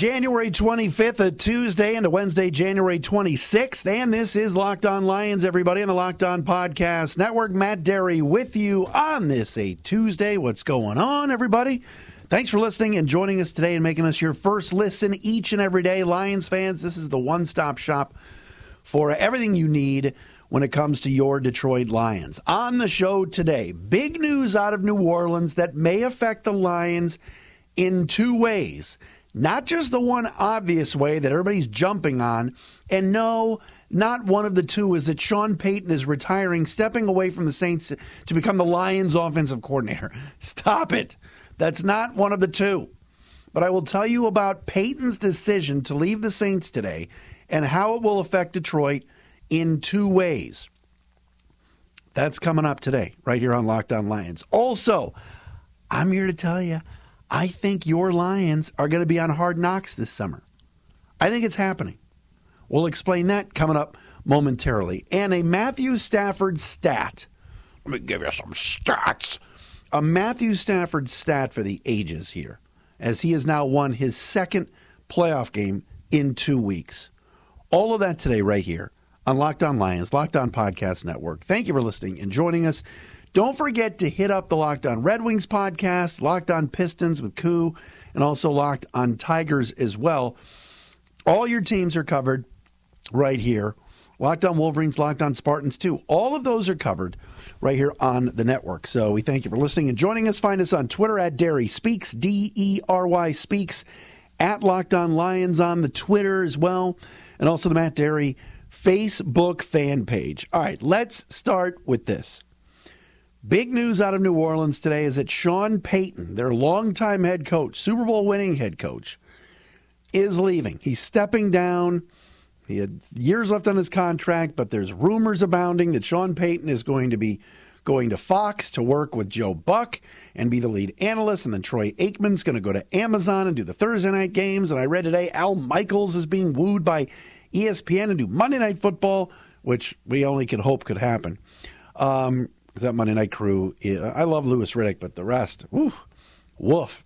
January 25th, a Tuesday, and a Wednesday, January 26th. And this is Locked On Lions, everybody on the Locked On Podcast Network. Matt Dery with you on this, a Tuesday. What's going on, everybody? Thanks for listening and joining us today and making us your first listen each and every day. Lions fans, this is the one stop shop for everything you need when it comes to your Detroit Lions. On the show today, big news out of New Orleans that may affect the Lions in two ways. Not just the one obvious way that everybody's jumping on. And no, not one of the two is that Sean Payton is retiring, stepping away from the Saints to become the Lions offensive coordinator. Stop it. That's not one of the two. But I will tell you about Payton's decision to leave the Saints today and how it will affect Detroit in two ways. That's coming up today, right here on Locked On Lions. Also, I'm here to tell you I think your Lions are going to be on hard knocks this summer. I think it's happening. We'll explain that coming up momentarily. And a Matthew Stafford stat. Let me give you some stats. A Matthew Stafford stat for the ages here, as he has now won his second playoff game in two weeks. All of that today, right here on Locked On Lions, Locked On Podcast Network. Thank you for listening and joining us. Don't forget to hit up the Locked On Red Wings podcast, Locked On Pistons with Koo, and also Locked On Tigers as well. All your teams are covered right here. Locked On Wolverines, Locked On Spartans too. All of those are covered right here on the network. So we thank you for listening and joining us. Find us on Twitter at Dery Speaks, D E R Y Speaks, at Locked On Lions on the Twitter as well, and also the Matt Dery Facebook fan page. All right, let's start with this. Big news out of New Orleans today is that Sean Payton, their longtime head coach, Super Bowl winning head coach, is leaving. He's stepping down. He had years left on his contract, but there's rumors abounding that Sean Payton is going to be going to Fox to work with Joe Buck and be the lead analyst. And then Troy Aikman's going to go to Amazon and do the Thursday night games. And I read today Al Michaels is being wooed by ESPN and do Monday Night Football, which we only could hope could happen. Um, that Monday Night Crew. Eh, I love Louis Riddick, but the rest, woof, woof.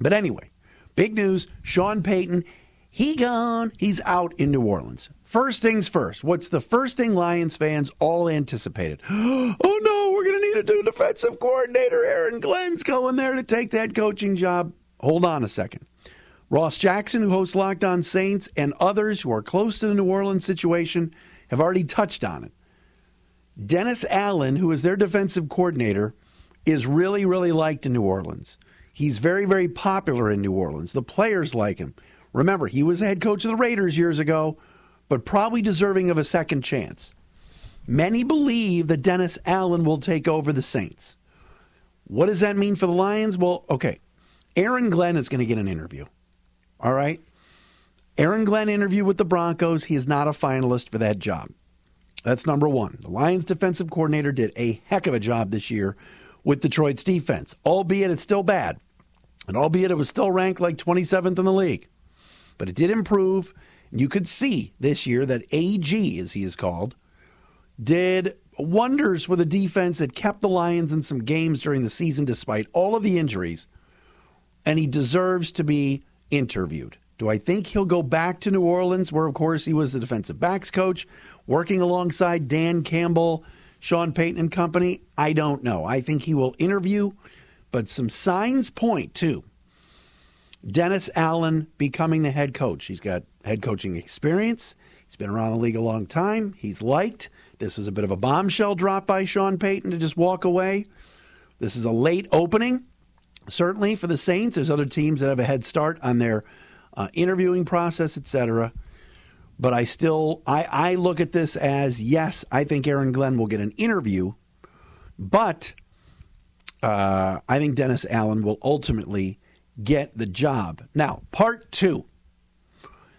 But anyway, big news: Sean Payton, he gone. He's out in New Orleans. First things first. What's the first thing Lions fans all anticipated? oh no, we're going to need a new defensive coordinator. Aaron Glenn's going there to take that coaching job. Hold on a second. Ross Jackson, who hosts Locked On Saints, and others who are close to the New Orleans situation have already touched on it. Dennis Allen, who is their defensive coordinator, is really, really liked in New Orleans. He's very, very popular in New Orleans. The players like him. Remember, he was head coach of the Raiders years ago, but probably deserving of a second chance. Many believe that Dennis Allen will take over the Saints. What does that mean for the Lions? Well, okay. Aaron Glenn is going to get an interview. All right? Aaron Glenn interviewed with the Broncos. He is not a finalist for that job. That's number one. The Lions defensive coordinator did a heck of a job this year with Detroit's defense, albeit it's still bad. And albeit it was still ranked like 27th in the league. But it did improve. You could see this year that AG, as he is called, did wonders with a defense that kept the Lions in some games during the season despite all of the injuries. And he deserves to be interviewed. Do I think he'll go back to New Orleans, where, of course, he was the defensive backs coch, working alongside Dan Campbell, Sean Payton and company? I don't know. I think he will interview, but some signs point to Dennis Allen becoming the head coach. He's got head coaching experience. He's been around the league a long time. He's liked. This was a bit of a bombshell drop by Sean Payton to just walk away. This is a late opening, certainly for the Saints. There's other teams that have a head start on their uh, interviewing process, etc. But I still I, I look at this as yes, I think Aaron Glenn will get an interview, but uh, I think Dennis Allen will ultimately get the job. Now, part two.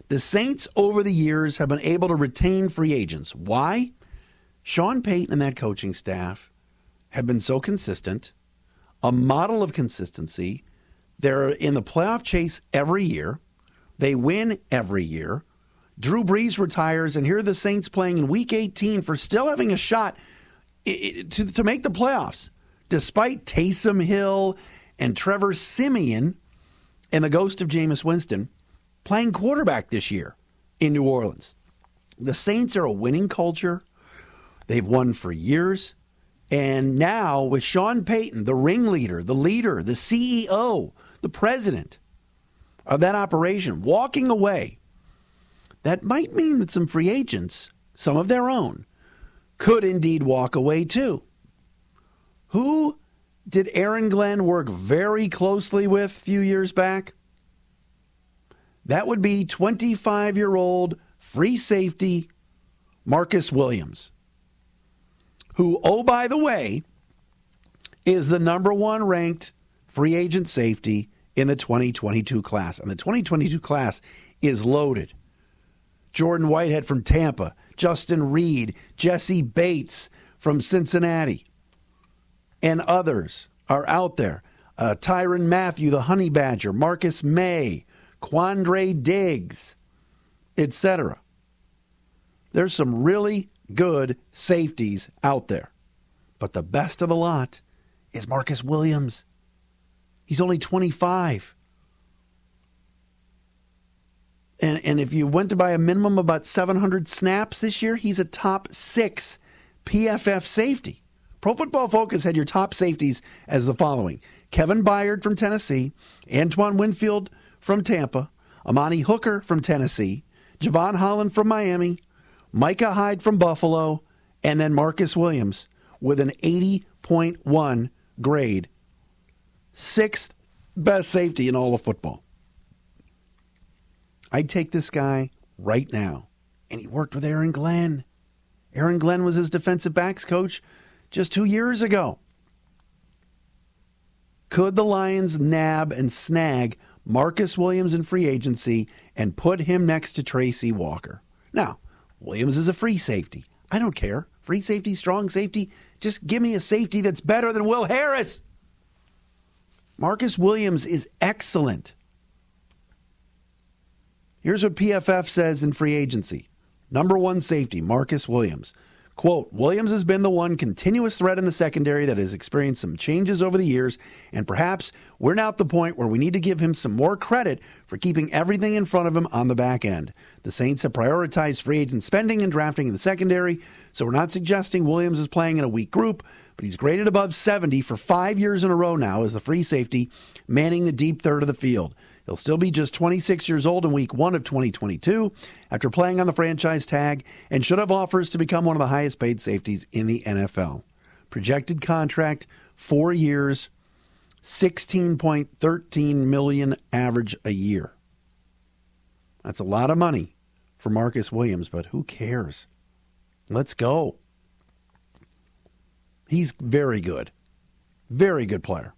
The Saints over the years have been able to retain free agents. Why? Sean Payton and that coaching staff have been so consistent, a model of consistency. They're in the playoff chase every year. They win every year. Drew Brees retires, and here are the Saints playing in Week 18 for still having a shot to, to make the playoffs, despite Taysom Hill and Trevor Siemian and the ghost of Jameis Winston playing quarterback this year in New Orleans. The Saints are a winning culture. They've won for years. And now, with Sean Payton, the ringleader, the leader, the CEO, the president of that operation, walking away, that might mean that some free agents, some of their own, could indeed walk away too. Who did Aaron Glenn work very closely with a few years back? That would be 25 year old free safety Marcus Williams who, oh, by the way, is the number one ranked free agent safety in the 2022 class. And the 2022 class is loaded. Jordan Whitehead from Tampa, Justin Reid, Jessie Bates from Cincinnati, and others are out there. Uh, Tyrann Mathieu, the Honey Badger, Marcus Maye, Quandre Diggs, etc. There's some really good safeties out there. But the best of the lot is Marcus Williams. He's only 25. And, and if you went to buy a minimum of about 700 snaps this year, he's a top six PFF safety. Pro Football Focus had your top safeties as the following Kevin Byard from Tennessee, Antoine Winfield from Tampa, Amani Hooker from Tennessee, Jevon Holland from Miami, Micah Hyde from Buffalo, and then Marcus Williams with an 80.1 grade. Sixth best safety in all of football. I'd take this guy right now. And he worked with Aaron Glenn. Aaron Glenn was his defensive backs coach just two years ago. Could the Lions nab and snag Marcus Williams in free agency and put him next to Tracy Walker? Now, Williams is a free safety. I don't care. Free safety, strong safety. Just give me a safety that's better than Will Harris. Marcus Williams is excellent. Here's what PFF says in free agency number one safety, Marcus Williams. Quote, Williams has been the one continuous threat in the secondary that has experienced some changes over the years, and perhaps we're now at the point where we need to give him some more credit for keeping everything in front of him on the back end. The Saints have prioritized free agent spending and drafting in the secondary, so we're not suggesting Williams is playing in a weak group, but he's graded above 70 for five years in a row now as the free safety, manning the deep third of the field. He'll still be just 26 years old in week one of 2022 after playing on the franchise tag and should have offers to become one of the highest paid safeties in the NFL. Projected contract, four years, 16.13 million average a year. That's a lot of money for Marcus Williams, but who cares? Let's go. He's very good. Very good player.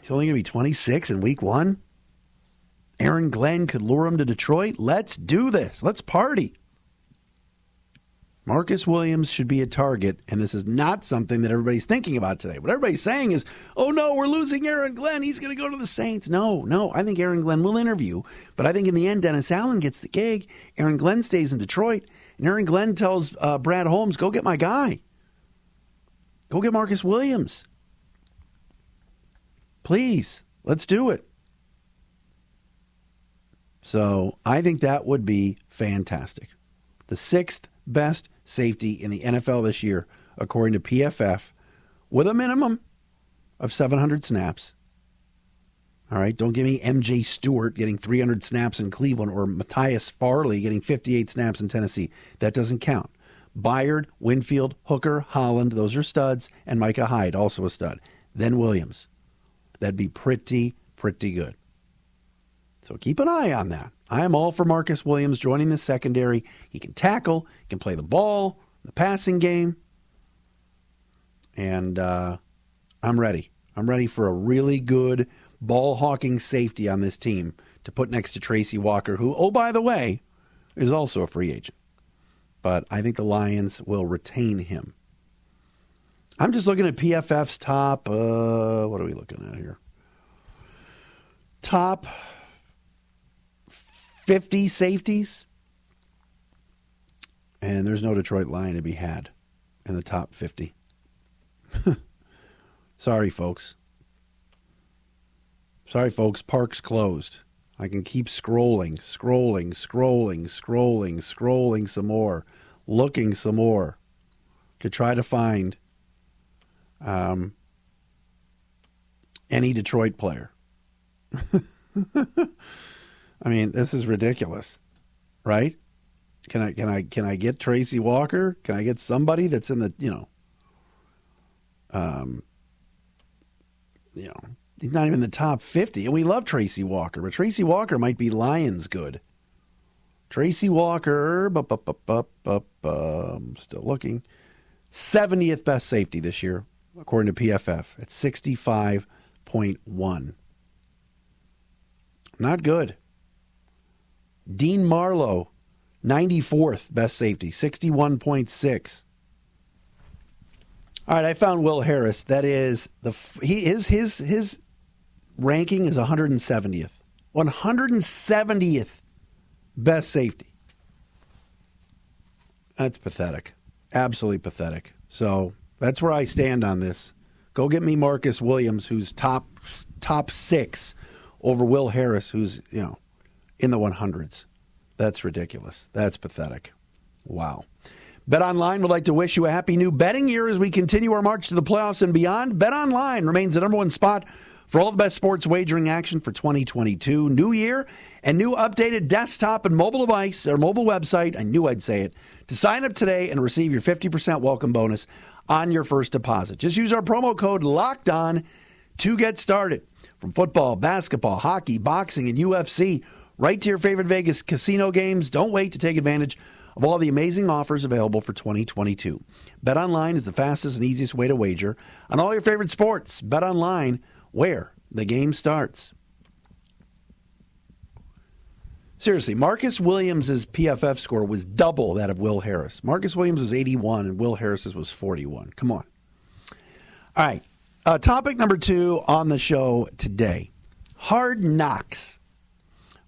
He's only going to be 26 in week one. Aaron Glenn could lure him to Detroit. Let's do this. Let's party. Marcus Williams should be a target, and this is not something that everybody's thinking about today. What everybody's saying is, oh no, we're losing Aaron Glenn. He's going to go to the Saints. No, no. I think Aaron Glenn will interview, but I think in the end, Dennis Allen gets the gig. Aaron Glenn stays in Detroit, and Aaron Glenn tells uh, Brad Holmes, go get my guy. Go get Marcus Williams. Please, let's do it. So I think that would be fantastic. The sixth best safety in the NFL this year, according to PFF, with a minimum of 700 snaps. All right, don't give me MJ Stewart getting 300 snaps in Cleveland or Matthias Farley getting 58 snaps in Tennessee. That doesn't count. Byard, Winfield, Hooker, Holland, those are studs, and Micah Hyde, also a stud. Then Williams. That'd be pretty, pretty good. So keep an eye on that. I am all for Marcus Williams joining the secondary. He can tackle, he can play the ball, the passing game. And uh, I'm ready. I'm ready for a really good ball hawking safety on this team to put next to Tracy Walker, who, oh, by the way, is also a free agent. but I think the Lions will retain him. I'm just looking at PFF's top. Uh, what are we looking at here? Top 50 safeties. And there's no Detroit Lion to be had in the top 50. Sorry, folks. Sorry, folks. Park's closed. I can keep scrolling, scrolling, scrolling, scrolling, scrolling some more, looking some more to try to find um, any Detroit player. I mean, this is ridiculous, right? Can I can I can I get Tracy Walker? Can I get somebody that's in the you know, um, you know, he's not even the top fifty, and we love Tracy Walker, but Tracy Walker might be Lions good. Tracy Walker, bu- bu- bu- still looking. 70th best safety this year, according to PFF, at 65.1. Not good. Dean Marlowe, 94th best safety, 61.6. All right, I found Will Harris. That is the he is his his ranking is 170th. 170th best safety. That's pathetic. Absolutely pathetic. So, that's where I stand on this. Go get me Marcus Williams who's top top 6 over Will Harris who's, you know, in the 100s. That's ridiculous. That's pathetic. Wow. Bet Online would like to wish you a happy new betting year as we continue our march to the playoffs and beyond. Bet Online remains the number one spot for all the best sports wagering action for 2022. New year and new updated desktop and mobile device or mobile website. I knew I'd say it. To sign up today and receive your 50% welcome bonus on your first deposit. Just use our promo code LOCKED ON to get started. From football, basketball, hockey, boxing, and UFC, right to your favorite Vegas casino games. Don't wait to take advantage of all the amazing offers available for 2022. BetOnline is the fastest and easiest way to wager on all your favorite sports. Bet online, where the game starts. Seriously, Marcus Williams' PFF score was double that of Will Harris. Marcus Williams was 81 and Will Harris's was 41. Come on. All right. Uh, topic number two on the show today hard knocks.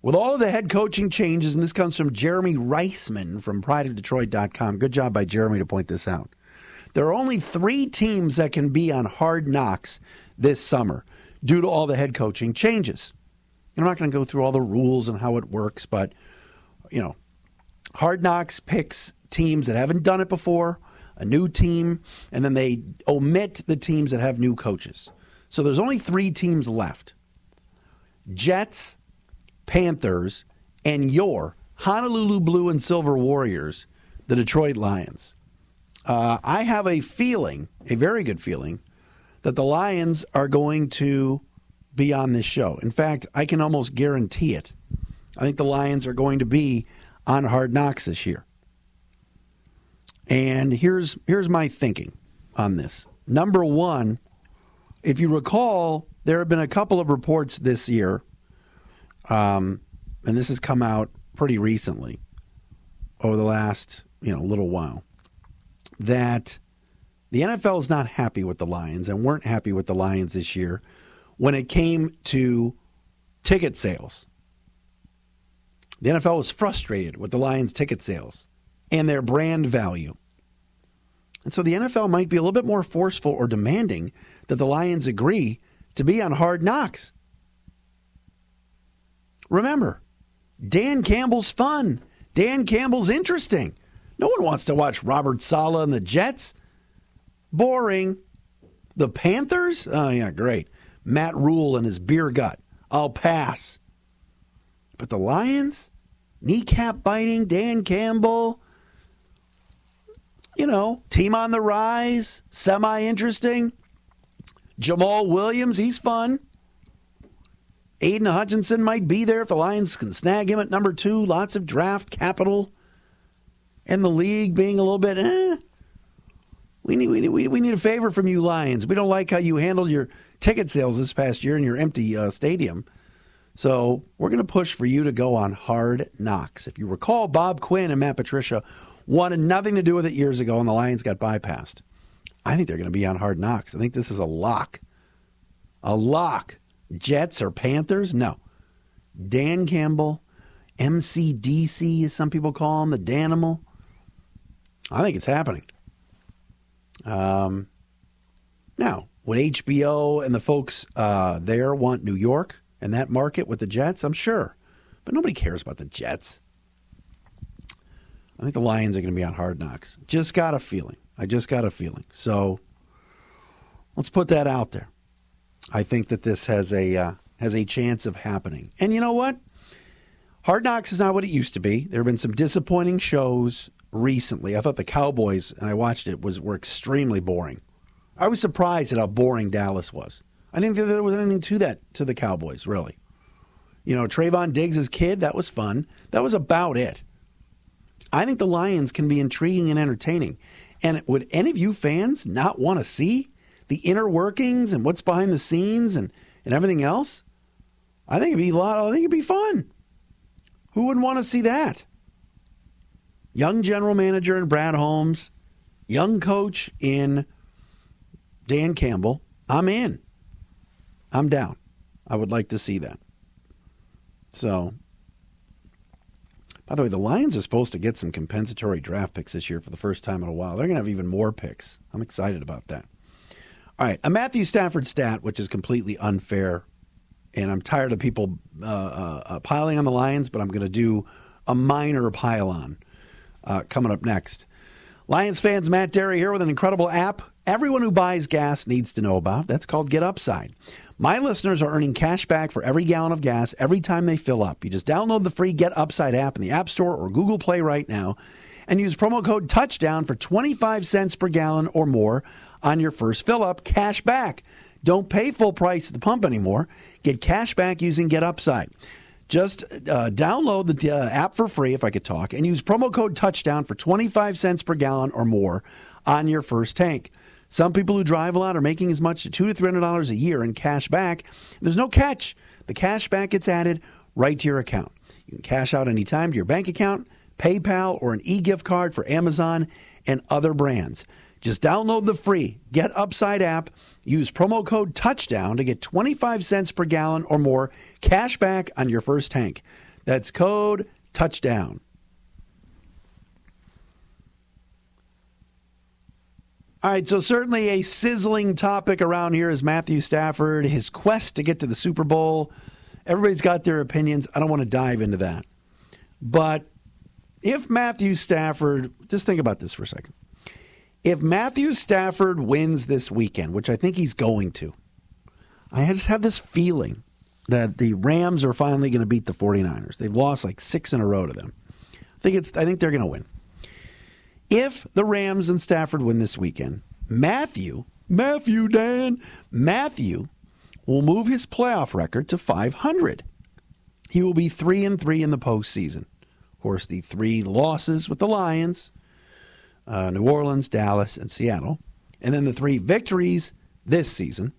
With all of the head coaching changes, and this comes from Jeremy Reisman from prideofdetroit.com. Good job by Jeremy to point this out. There are only three teams that can be on hard knocks this summer due to all the head coaching changes. I'm not going to go through all the rules and how it works, but, you know, hard knocks picks teams that haven't done it before, a new team, and then they omit the teams that have new coaches. So there's only three teams left Jets, Panthers, and your Honolulu Blue and Silver Warriors, the Detroit Lions. Uh, I have a feeling, a very good feeling, that the Lions are going to be on this show. In fact, I can almost guarantee it. I think the Lions are going to be on Hard Knocks this year. And here's here's my thinking on this. Number one, if you recall, there have been a couple of reports this year, um, and this has come out pretty recently, over the last you know little while, that the NFL is not happy with the Lions and weren't happy with the Lions this year when it came to ticket sales. The NFL was frustrated with the Lions' ticket sales and their brand value. And so the NFL might be a little bit more forceful or demanding that the Lions agree to be on hard knocks. Remember, Dan Campbell's fun. Dan Campbell's interesting. No one wants to watch Robert Saleh and the Jets. Boring. The Panthers? Oh, yeah, great. Matt Rhule and his beer gut. I'll pass. But the Lions? Kneecap biting, Dan Campbell. You know, team on the rise, semi interesting. Jamaal Williams, he's fun. Aidan Hutchinson might be there if the Lions can snag him at number two. Lots of draft capital. And the league being a little bit, eh. We need, we need, we need a favor from you, Lions. We don't like how you handled your ticket sales this past year in your empty uh, stadium. So we're going to push for you to go on hard knocks. If you recall, Bob Quinn and Matt Patricia wanted nothing to do with it years ago, and the Lions got bypassed. I think they're going to be on hard knocks. I think this is a lock. A lock. Jets or Panthers? No. Dan Campbell, MCDC, as some people call him, the Danimal. I think it's happening. Um, now, would HBO and the folks uh, there want New York and that market with the Jets? I'm sure. But nobody cares about the Jets. I think the Lions are going to be on hard knocks. Just got a feeling. I just got a feeling. So let's put that out there. I think that this has a uh, has a chance of happening. And you know what? Hard Knocks is not what it used to be. There have been some disappointing shows recently. I thought the Cowboys, and I watched it, was were extremely boring. I was surprised at how boring Dallas was. I didn't think there was anything to that to the Cowboys, really. You know, Trevon Diggs' kid, that was fun. That was about it. I think the Lions can be intriguing and entertaining. And would any of you fans not want to see the inner workings and what's behind the scenes and, and everything else? I think it'd be a lot. I think it'd be fun. Who wouldn't want to see that? Young general manager in Brad Holmes, young coach in Dan Campbell. I'm in. I'm down. I would like to see that. So, by the way, the Lions are supposed to get some compensatory draft picks this year for the first time in a while. They're going to have even more picks. I'm excited about that. All right, a Matthew Stafford stat, which is completely unfair, and I'm tired of people uh, uh, uh piling on the Lions, but I'm going to do a minor pile on uh, coming up next. Lions fans, Matt Dery here with an incredible app everyone who buys gas needs to know about. That's called Get Upside. My listeners are earning cash back for every gallon of gas every time they fill up. You just download the free Get Upside app in the App Store or Google Play right now and use promo code touchdown for 25 cents per gallon or more on your first fill up cash back. Don't pay full price at the pump anymore. Get cash back using Get Upside. Just uh, download the uh, app for free, if I could talk, and use promo code touchdown for 25 cents per gallon or more on your first tank. Some people who drive a lot are making as much as two to three hundred dollars a year in cash back. There's no catch. The cash back gets added right to your account. You can cash out anytime to your bank account, PayPal, or an e-gift card for Amazon and other brands. Just download the free Get Upside app. Use promo code Touchdown to get 25 cents per gallon or more cash back on your first tank. That's code Touchdown. All right, so certainly a sizzling topic around here is Matthew Stafford, his quest to get to the Super Bowl. Everybody's got their opinions. I don't want to dive into that. But if Matthew Stafford, just think about this for a second. If Matthew Stafford wins this weekend, which I think he's going to, I just have this feeling that the Rams are finally going to beat the 49ers. They've lost like six in a row to them. I think it's I think they're going to win. If the Rams and Stafford win this weekend, Matthew, Matthew Dan, Matthew will move his playoff record to 500. He will be 3 and 3 in the postseason. Of course, the three losses with the Lions, uh, New Orleans, Dallas, and Seattle, and then the three victories this season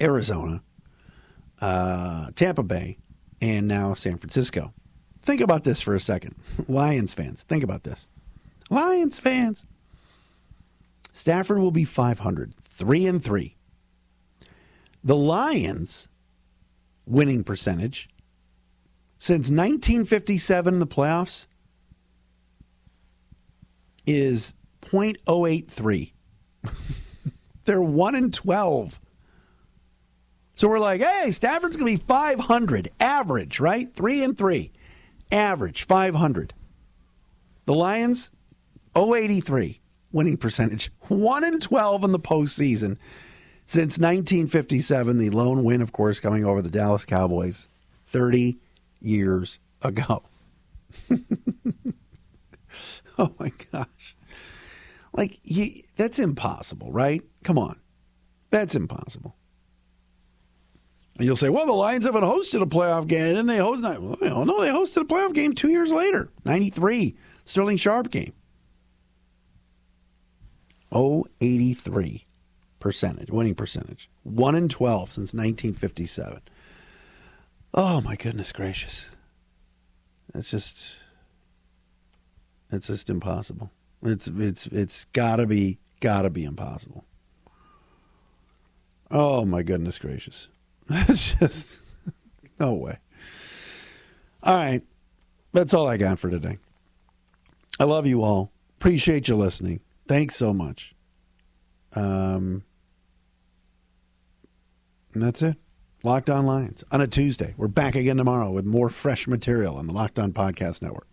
Arizona, uh, Tampa Bay, and now San Francisco. Think about this for a second. Lions fans, think about this. Lions fans. Stafford will be 500, 3 and 3. The Lions winning percentage since 1957 in the playoffs is 0.083. They're 1 and 12. So we're like, hey, Stafford's going to be 500 average, right? 3 and 3. Average 500. The Lions 083 winning percentage, 1 in 12 in the postseason since 1957. The lone win, of course, coming over the Dallas Cowboys 30 years ago. oh my gosh. Like, he, that's impossible, right? Come on. That's impossible. And you'll say, well, the Lions haven't hosted a playoff game. Didn't they host? Well, no, they hosted a playoff game two years later, 93, Sterling Sharpe game. 083 percentage, winning percentage. 1 in 12 since 1957. Oh my goodness gracious. That's just It's just impossible. It's it's it's gotta be gotta be impossible. Oh my goodness gracious. That's just no way. All right. That's all I got for today. I love you all. Appreciate you listening. Thanks so much. Um and that's it. Locked On Lions on a Tuesday. We're back again tomorrow with more fresh material on the Locked On Podcast Network.